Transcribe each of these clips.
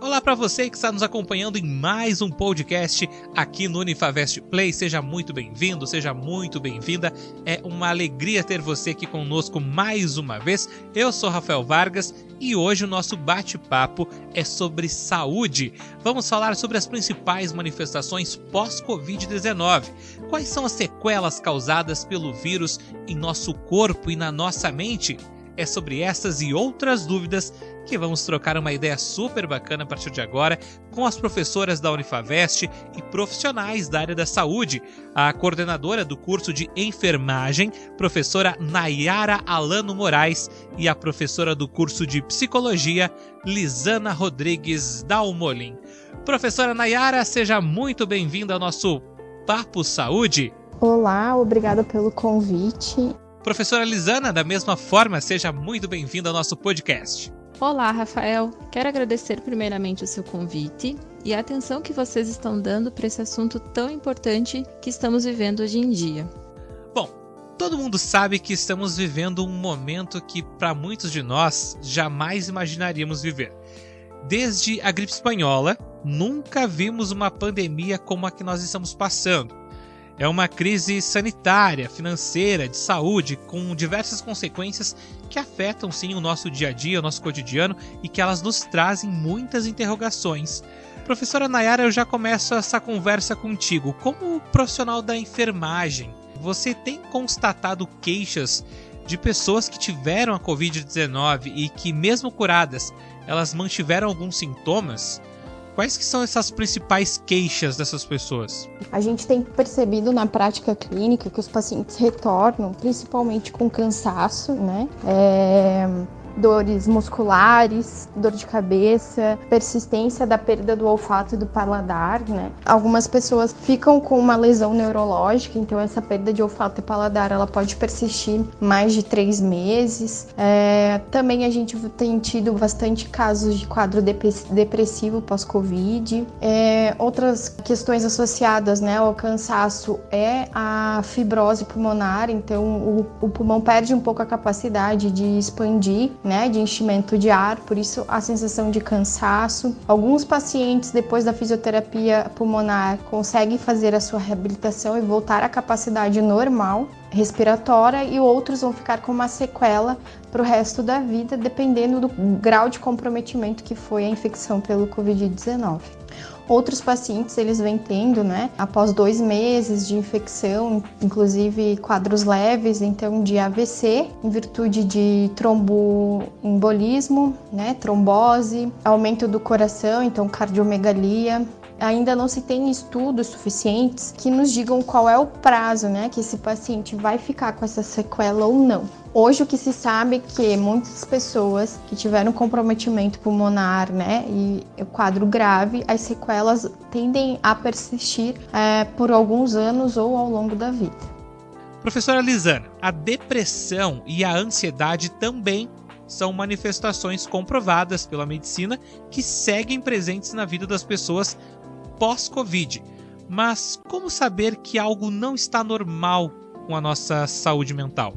Olá para você que está nos acompanhando em mais um podcast aqui no Unifavest Play. Seja muito bem-vindo, seja muito bem-vinda. É uma alegria ter você aqui conosco mais uma vez. Eu sou Rafael Vargas e hoje o nosso bate-papo é sobre saúde. Vamos falar sobre as principais manifestações pós-Covid-19. Quais são as sequelas causadas pelo vírus em nosso corpo e na nossa mente? É sobre essas e outras dúvidas que vamos trocar uma ideia super bacana a partir de agora com as professoras da Unifavest e profissionais da área da saúde. A coordenadora do curso de enfermagem, professora Nayara Alano Moraes, e a professora do curso de psicologia, Lisana Rodrigues Dalmolin. Professora Nayara, seja muito bem-vinda ao nosso Papo Saúde. Olá, obrigada pelo convite. Professora Lisana, da mesma forma, seja muito bem-vinda ao nosso podcast. Olá, Rafael. Quero agradecer primeiramente o seu convite e a atenção que vocês estão dando para esse assunto tão importante que estamos vivendo hoje em dia. Bom, todo mundo sabe que estamos vivendo um momento que para muitos de nós jamais imaginaríamos viver. Desde a gripe espanhola, nunca vimos uma pandemia como a que nós estamos passando. É uma crise sanitária, financeira, de saúde, com diversas consequências que afetam sim o nosso dia a dia, o nosso cotidiano e que elas nos trazem muitas interrogações. Professora Nayara, eu já começo essa conversa contigo. Como profissional da enfermagem, você tem constatado queixas de pessoas que tiveram a Covid-19 e que, mesmo curadas, elas mantiveram alguns sintomas? Quais que são essas principais queixas dessas pessoas? A gente tem percebido na prática clínica que os pacientes retornam principalmente com cansaço, né? É dores musculares, dor de cabeça, persistência da perda do olfato e do paladar, né? Algumas pessoas ficam com uma lesão neurológica, então essa perda de olfato e paladar ela pode persistir mais de três meses. É, também a gente tem tido bastante casos de quadro depressivo pós-Covid. É, outras questões associadas né, ao cansaço é a fibrose pulmonar, então o, o pulmão perde um pouco a capacidade de expandir né, de enchimento de ar, por isso a sensação de cansaço. Alguns pacientes, depois da fisioterapia pulmonar, conseguem fazer a sua reabilitação e voltar à capacidade normal respiratória, e outros vão ficar com uma sequela para o resto da vida, dependendo do grau de comprometimento que foi a infecção pelo Covid-19. Outros pacientes eles vêm tendo, né, após dois meses de infecção, inclusive quadros leves, então de AVC, em virtude de tromboembolismo, né, trombose, aumento do coração, então cardiomegalia, ainda não se tem estudos suficientes que nos digam qual é o prazo, né, que esse paciente vai ficar com essa sequela ou não. Hoje o que se sabe é que muitas pessoas que tiveram comprometimento pulmonar, né, e quadro grave, as sequelas tendem a persistir é, por alguns anos ou ao longo da vida. Professora Lisana, a depressão e a ansiedade também são manifestações comprovadas pela medicina que seguem presentes na vida das pessoas pós-Covid. Mas como saber que algo não está normal com a nossa saúde mental?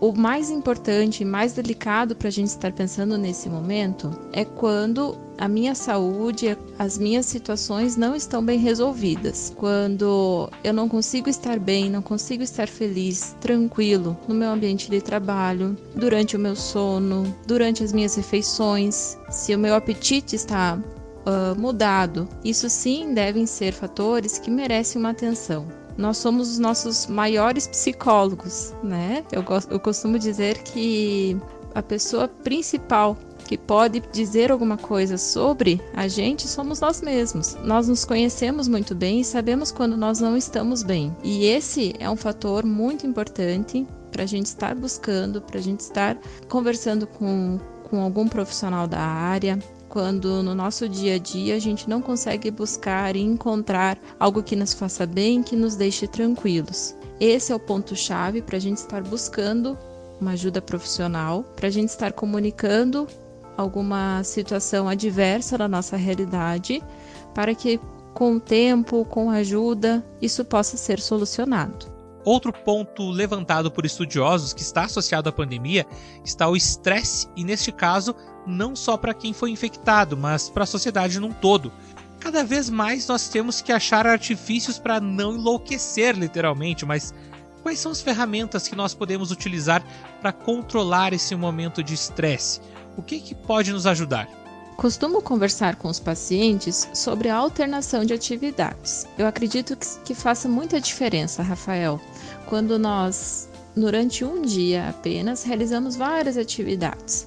O mais importante e mais delicado para a gente estar pensando nesse momento é quando a minha saúde, as minhas situações não estão bem resolvidas. Quando eu não consigo estar bem, não consigo estar feliz, tranquilo no meu ambiente de trabalho, durante o meu sono, durante as minhas refeições, se o meu apetite está uh, mudado, isso sim devem ser fatores que merecem uma atenção nós somos os nossos maiores psicólogos, né? Eu, eu costumo dizer que a pessoa principal que pode dizer alguma coisa sobre a gente somos nós mesmos. Nós nos conhecemos muito bem e sabemos quando nós não estamos bem. E esse é um fator muito importante para a gente estar buscando, para a gente estar conversando com, com algum profissional da área, quando no nosso dia a dia a gente não consegue buscar e encontrar algo que nos faça bem, que nos deixe tranquilos. Esse é o ponto-chave para a gente estar buscando uma ajuda profissional, para a gente estar comunicando alguma situação adversa na nossa realidade, para que com o tempo, com ajuda, isso possa ser solucionado. Outro ponto levantado por estudiosos que está associado à pandemia está o estresse, e neste caso, não só para quem foi infectado, mas para a sociedade num todo. Cada vez mais nós temos que achar artifícios para não enlouquecer, literalmente, mas quais são as ferramentas que nós podemos utilizar para controlar esse momento de estresse? O que, que pode nos ajudar? Costumo conversar com os pacientes sobre a alternação de atividades. Eu acredito que, que faça muita diferença, Rafael, quando nós, durante um dia apenas, realizamos várias atividades.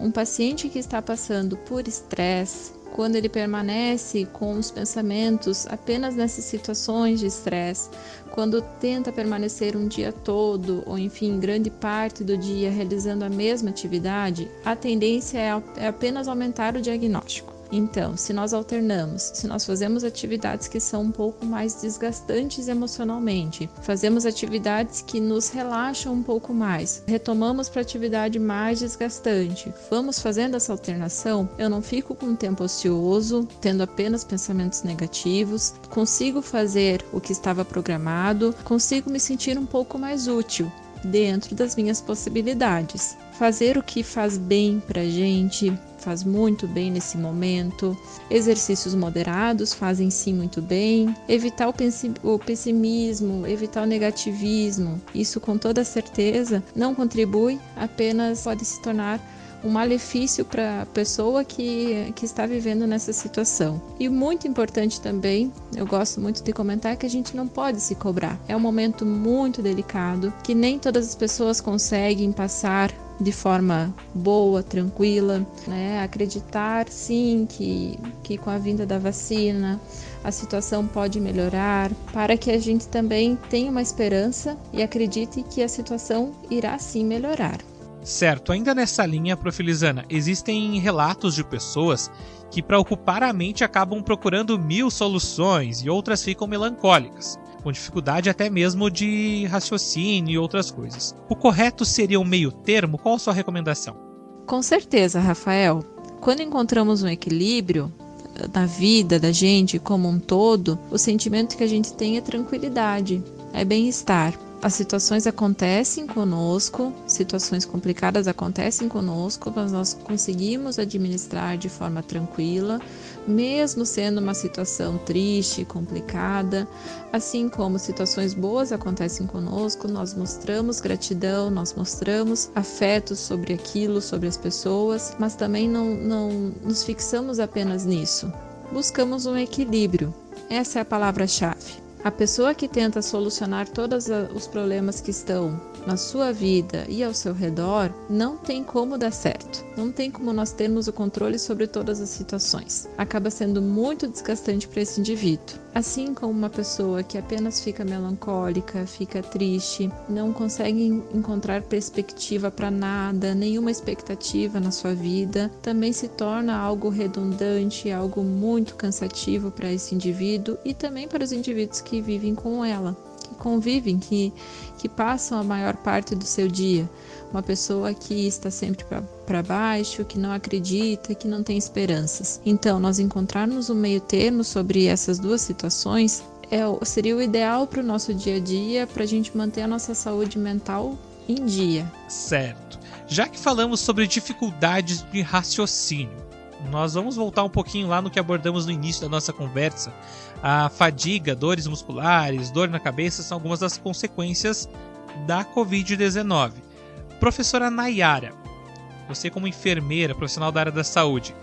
Um paciente que está passando por estresse, quando ele permanece com os pensamentos apenas nessas situações de estresse, quando tenta permanecer um dia todo, ou enfim, grande parte do dia realizando a mesma atividade, a tendência é, é apenas aumentar o diagnóstico. Então, se nós alternamos, se nós fazemos atividades que são um pouco mais desgastantes emocionalmente, fazemos atividades que nos relaxam um pouco mais, retomamos para atividade mais desgastante, vamos fazendo essa alternação, eu não fico com um tempo ocioso, tendo apenas pensamentos negativos, consigo fazer o que estava programado, consigo me sentir um pouco mais útil dentro das minhas possibilidades. Fazer o que faz bem para gente, faz muito bem nesse momento. Exercícios moderados fazem sim muito bem. Evitar o pessimismo, evitar o negativismo, isso com toda certeza não contribui, apenas pode se tornar um malefício para a pessoa que, que está vivendo nessa situação. E muito importante também, eu gosto muito de comentar que a gente não pode se cobrar. É um momento muito delicado que nem todas as pessoas conseguem passar de forma boa, tranquila, né? Acreditar sim que, que com a vinda da vacina a situação pode melhorar, para que a gente também tenha uma esperança e acredite que a situação irá sim melhorar. Certo, ainda nessa linha, Profilizana, existem relatos de pessoas que, para ocupar a mente, acabam procurando mil soluções e outras ficam melancólicas, com dificuldade até mesmo de raciocínio e outras coisas. O correto seria um meio termo? Qual a sua recomendação? Com certeza, Rafael. Quando encontramos um equilíbrio eh, na vida da gente como um todo, o sentimento que a gente tem é tranquilidade, é bem-estar. As situações acontecem conosco, situações complicadas acontecem conosco, mas nós conseguimos administrar de forma tranquila, mesmo sendo uma situação triste, complicada, assim como situações boas acontecem conosco, nós mostramos gratidão, nós mostramos afeto sobre aquilo, sobre as pessoas, mas também não, não nos fixamos apenas nisso. Buscamos um equilíbrio. Essa é a palavra-chave. A pessoa que tenta solucionar todos os problemas que estão na sua vida e ao seu redor não tem como dar certo. Não tem como nós termos o controle sobre todas as situações. Acaba sendo muito desgastante para esse indivíduo. Assim como uma pessoa que apenas fica melancólica, fica triste, não consegue encontrar perspectiva para nada, nenhuma expectativa na sua vida, também se torna algo redundante, algo muito cansativo para esse indivíduo e também para os indivíduos que vivem com ela, que convivem, que, que passam a maior parte do seu dia. Uma pessoa que está sempre para baixo, que não acredita, que não tem esperanças. Então, nós encontrarmos um meio termo sobre essas duas situações é, seria o ideal para o nosso dia a dia, para a gente manter a nossa saúde mental em dia. Certo. Já que falamos sobre dificuldades de raciocínio, nós vamos voltar um pouquinho lá no que abordamos no início da nossa conversa. A fadiga, dores musculares, dor na cabeça são algumas das consequências da Covid-19. Professora Nayara, você como enfermeira, profissional da área da saúde,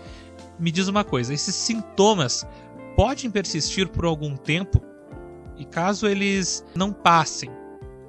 me diz uma coisa: esses sintomas podem persistir por algum tempo? E caso eles não passem,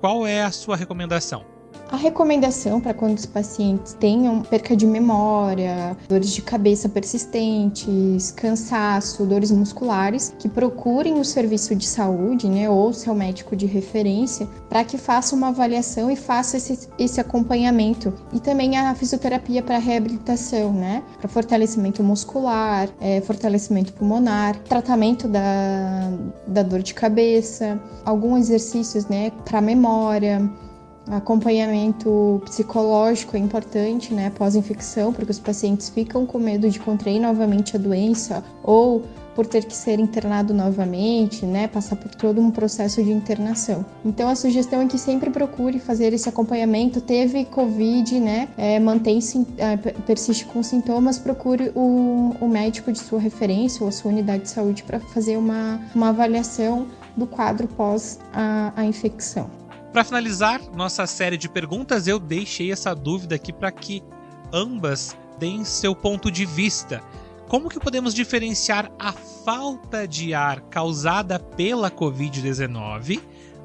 qual é a sua recomendação? A recomendação para quando os pacientes tenham perca de memória, dores de cabeça persistentes, cansaço, dores musculares, que procurem o serviço de saúde, né, ou seu médico de referência, para que faça uma avaliação e faça esse, esse acompanhamento. E também a fisioterapia para reabilitação, né, para fortalecimento muscular, é, fortalecimento pulmonar, tratamento da, da dor de cabeça, alguns exercícios, né, para memória Acompanhamento psicológico é importante, né, pós-infecção, porque os pacientes ficam com medo de contrair novamente a doença ou por ter que ser internado novamente, né, passar por todo um processo de internação. Então a sugestão é que sempre procure fazer esse acompanhamento. Teve Covid, né, é, mantém, é, persiste com sintomas, procure o, o médico de sua referência ou a sua unidade de saúde para fazer uma, uma avaliação do quadro pós a, a infecção. Para finalizar nossa série de perguntas, eu deixei essa dúvida aqui para que ambas deem seu ponto de vista. Como que podemos diferenciar a falta de ar causada pela COVID-19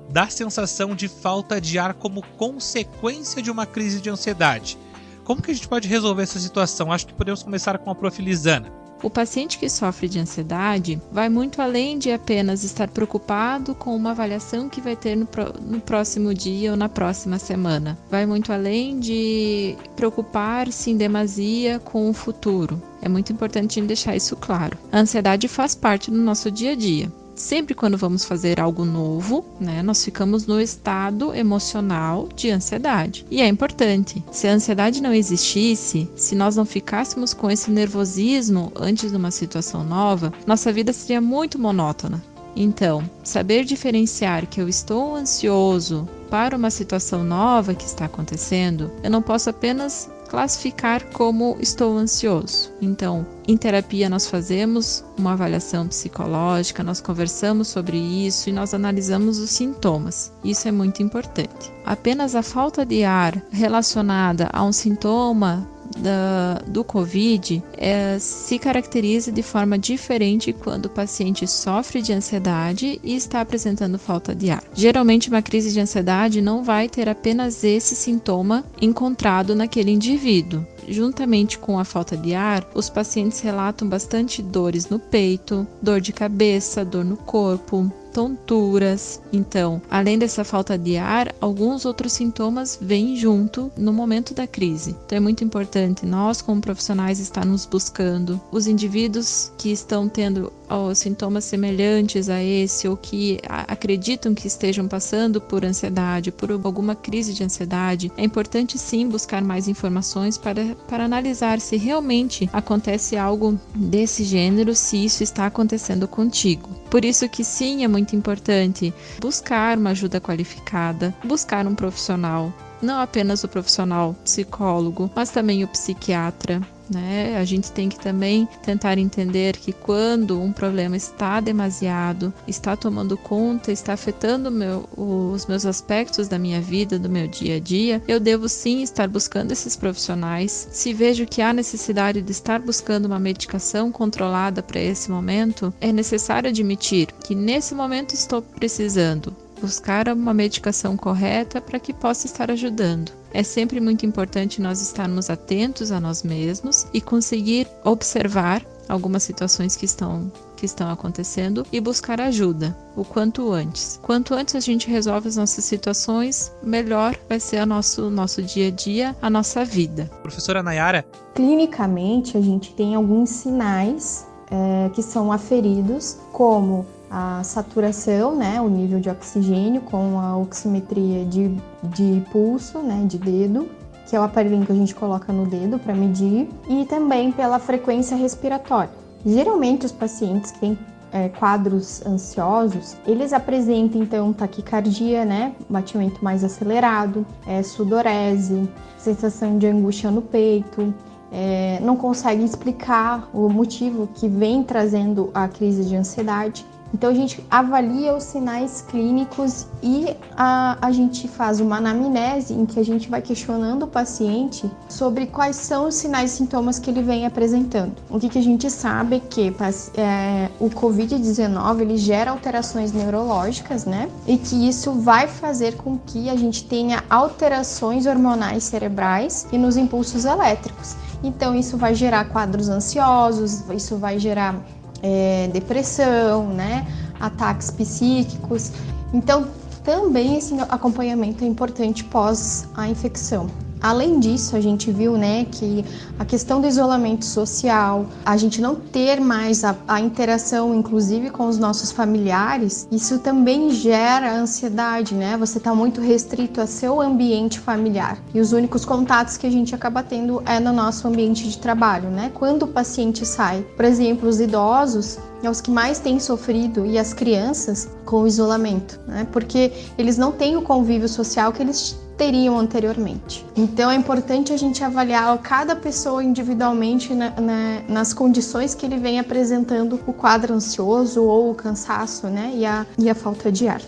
da sensação de falta de ar como consequência de uma crise de ansiedade? Como que a gente pode resolver essa situação? Acho que podemos começar com a Profilizana. O paciente que sofre de ansiedade vai muito além de apenas estar preocupado com uma avaliação que vai ter no, no próximo dia ou na próxima semana. Vai muito além de preocupar-se em demasia com o futuro. É muito importante deixar isso claro. A ansiedade faz parte do nosso dia a dia sempre quando vamos fazer algo novo, né, nós ficamos no estado emocional de ansiedade. E é importante, se a ansiedade não existisse, se nós não ficássemos com esse nervosismo antes de uma situação nova, nossa vida seria muito monótona. Então, saber diferenciar que eu estou ansioso para uma situação nova que está acontecendo, eu não posso apenas classificar como estou ansioso. Então, em terapia nós fazemos uma avaliação psicológica, nós conversamos sobre isso e nós analisamos os sintomas. Isso é muito importante. Apenas a falta de ar relacionada a um sintoma da, do Covid é, se caracteriza de forma diferente quando o paciente sofre de ansiedade e está apresentando falta de ar. Geralmente, uma crise de ansiedade não vai ter apenas esse sintoma encontrado naquele indivíduo. Juntamente com a falta de ar, os pacientes relatam bastante dores no peito, dor de cabeça, dor no corpo, tonturas. Então, além dessa falta de ar, alguns outros sintomas vêm junto no momento da crise. Então, é muito importante nós, como profissionais, estarmos buscando os indivíduos que estão tendo oh, sintomas semelhantes a esse ou que acreditam que estejam passando por ansiedade, por alguma crise de ansiedade. É importante sim buscar mais informações para, para analisar se realmente acontece algo desse gênero, se isso está acontecendo contigo. Por isso que sim, é muito importante. Buscar uma ajuda qualificada, buscar um profissional, não apenas o profissional psicólogo, mas também o psiquiatra, né? A gente tem que também tentar entender que quando um problema está demasiado, está tomando conta, está afetando meu, os meus aspectos da minha vida, do meu dia a dia, eu devo sim estar buscando esses profissionais. Se vejo que há necessidade de estar buscando uma medicação controlada para esse momento, é necessário admitir que nesse momento estou precisando buscar uma medicação correta para que possa estar ajudando. É sempre muito importante nós estarmos atentos a nós mesmos e conseguir observar algumas situações que estão que estão acontecendo e buscar ajuda o quanto antes. Quanto antes a gente resolve as nossas situações, melhor vai ser o nosso nosso dia a dia, a nossa vida. Professora Nayara, clinicamente a gente tem alguns sinais é, que são aferidos, como a saturação, né, o nível de oxigênio com a oximetria de, de pulso, né, de dedo, que é o aparelhinho que a gente coloca no dedo para medir, e também pela frequência respiratória. Geralmente os pacientes que têm é, quadros ansiosos, eles apresentam então taquicardia, né, batimento mais acelerado, é, sudorese, sensação de angústia no peito, é, não conseguem explicar o motivo que vem trazendo a crise de ansiedade então a gente avalia os sinais clínicos e a, a gente faz uma anamnese em que a gente vai questionando o paciente sobre quais são os sinais e sintomas que ele vem apresentando. O que, que a gente sabe é que é, o Covid-19 ele gera alterações neurológicas, né? E que isso vai fazer com que a gente tenha alterações hormonais cerebrais e nos impulsos elétricos. Então isso vai gerar quadros ansiosos, isso vai gerar é, depressão, né, ataques psíquicos. Então, também esse acompanhamento é importante pós a infecção. Além disso, a gente viu né, que a questão do isolamento social, a gente não ter mais a, a interação, inclusive com os nossos familiares, isso também gera ansiedade, né? Você está muito restrito a seu ambiente familiar. E os únicos contatos que a gente acaba tendo é no nosso ambiente de trabalho, né? Quando o paciente sai, por exemplo, os idosos, é os que mais têm sofrido e as crianças com o isolamento, né? Porque eles não têm o convívio social que eles teriam anteriormente. Então é importante a gente avaliar cada pessoa individualmente na, na, nas condições que ele vem apresentando o quadro ansioso ou o cansaço, né? E a, e a falta de ar.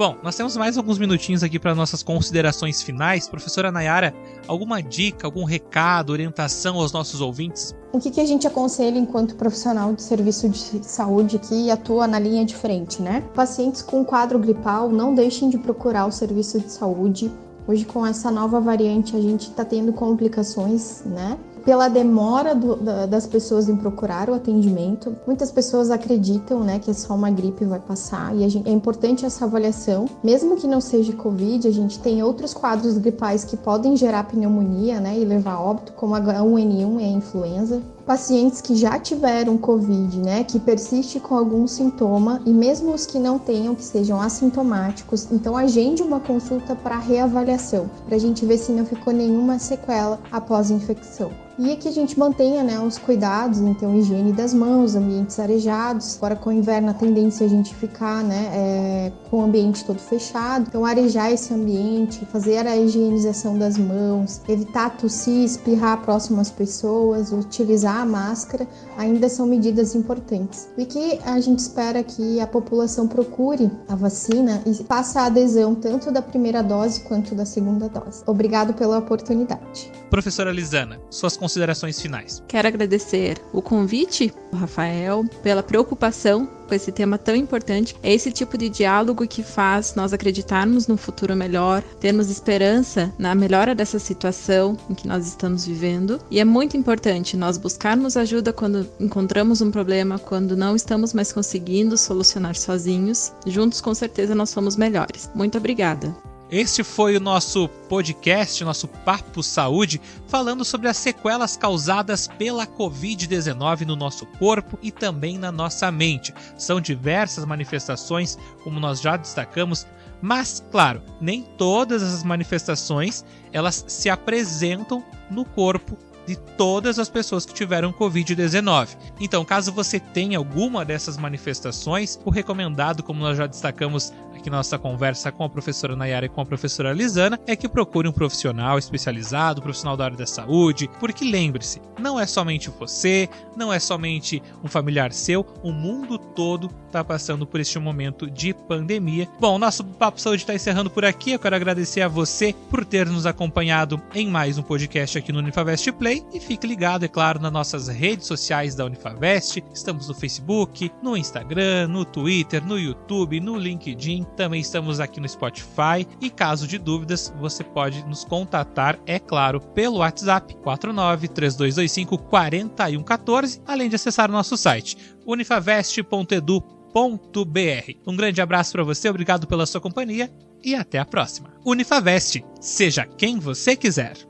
Bom, nós temos mais alguns minutinhos aqui para nossas considerações finais. Professora Nayara, alguma dica, algum recado, orientação aos nossos ouvintes? O que, que a gente aconselha enquanto profissional de serviço de saúde que atua na linha de frente, né? Pacientes com quadro gripal, não deixem de procurar o serviço de saúde. Hoje, com essa nova variante, a gente está tendo complicações, né? Pela demora do, da, das pessoas em procurar o atendimento. Muitas pessoas acreditam, né, que é só uma gripe vai passar e gente, é importante essa avaliação. Mesmo que não seja Covid, a gente tem outros quadros gripais que podem gerar pneumonia, né, e levar a óbito, como a H1N1 e a influenza pacientes que já tiveram Covid, né, que persiste com algum sintoma, e mesmo os que não tenham, que sejam assintomáticos, então agende uma consulta para reavaliação, para a gente ver se não ficou nenhuma sequela após a infecção. E que a gente mantenha né, os cuidados, então higiene das mãos, ambientes arejados. Agora com o inverno a tendência é a gente ficar né, é, com o ambiente todo fechado. Então arejar esse ambiente, fazer a higienização das mãos, evitar tossir, espirrar próximo às pessoas, utilizar a máscara, ainda são medidas importantes. E que a gente espera que a população procure a vacina e faça a adesão tanto da primeira dose quanto da segunda dose. Obrigado pela oportunidade. Professora Lisana, suas considerações finais. Quero agradecer o convite, Rafael, pela preocupação com esse tema tão importante. É esse tipo de diálogo que faz nós acreditarmos no futuro melhor, termos esperança na melhora dessa situação em que nós estamos vivendo. E é muito importante nós buscarmos ajuda quando encontramos um problema, quando não estamos mais conseguindo solucionar sozinhos. Juntos, com certeza, nós somos melhores. Muito obrigada. Este foi o nosso podcast, nosso Papo Saúde, falando sobre as sequelas causadas pela Covid-19 no nosso corpo e também na nossa mente. São diversas manifestações, como nós já destacamos, mas, claro, nem todas as manifestações elas se apresentam no corpo de todas as pessoas que tiveram Covid-19. Então, caso você tenha alguma dessas manifestações, o recomendado, como nós já destacamos aqui nossa conversa com a professora Nayara e com a professora Lisana, é que procure um profissional especializado, profissional da área da saúde, porque lembre-se, não é somente você, não é somente um familiar seu, o mundo todo está passando por este momento de pandemia. Bom, nosso Papo Saúde está encerrando por aqui. Eu quero agradecer a você por ter nos acompanhado em mais um podcast aqui no Unifavest Play e fique ligado, é claro, nas nossas redes sociais da Unifavest. Estamos no Facebook, no Instagram, no Twitter, no YouTube, no LinkedIn. Também estamos aqui no Spotify. E caso de dúvidas, você pode nos contatar, é claro, pelo WhatsApp 49 3225 4114, além de acessar o nosso site unifavest.edu.br. Um grande abraço para você, obrigado pela sua companhia e até a próxima. Unifavest, seja quem você quiser.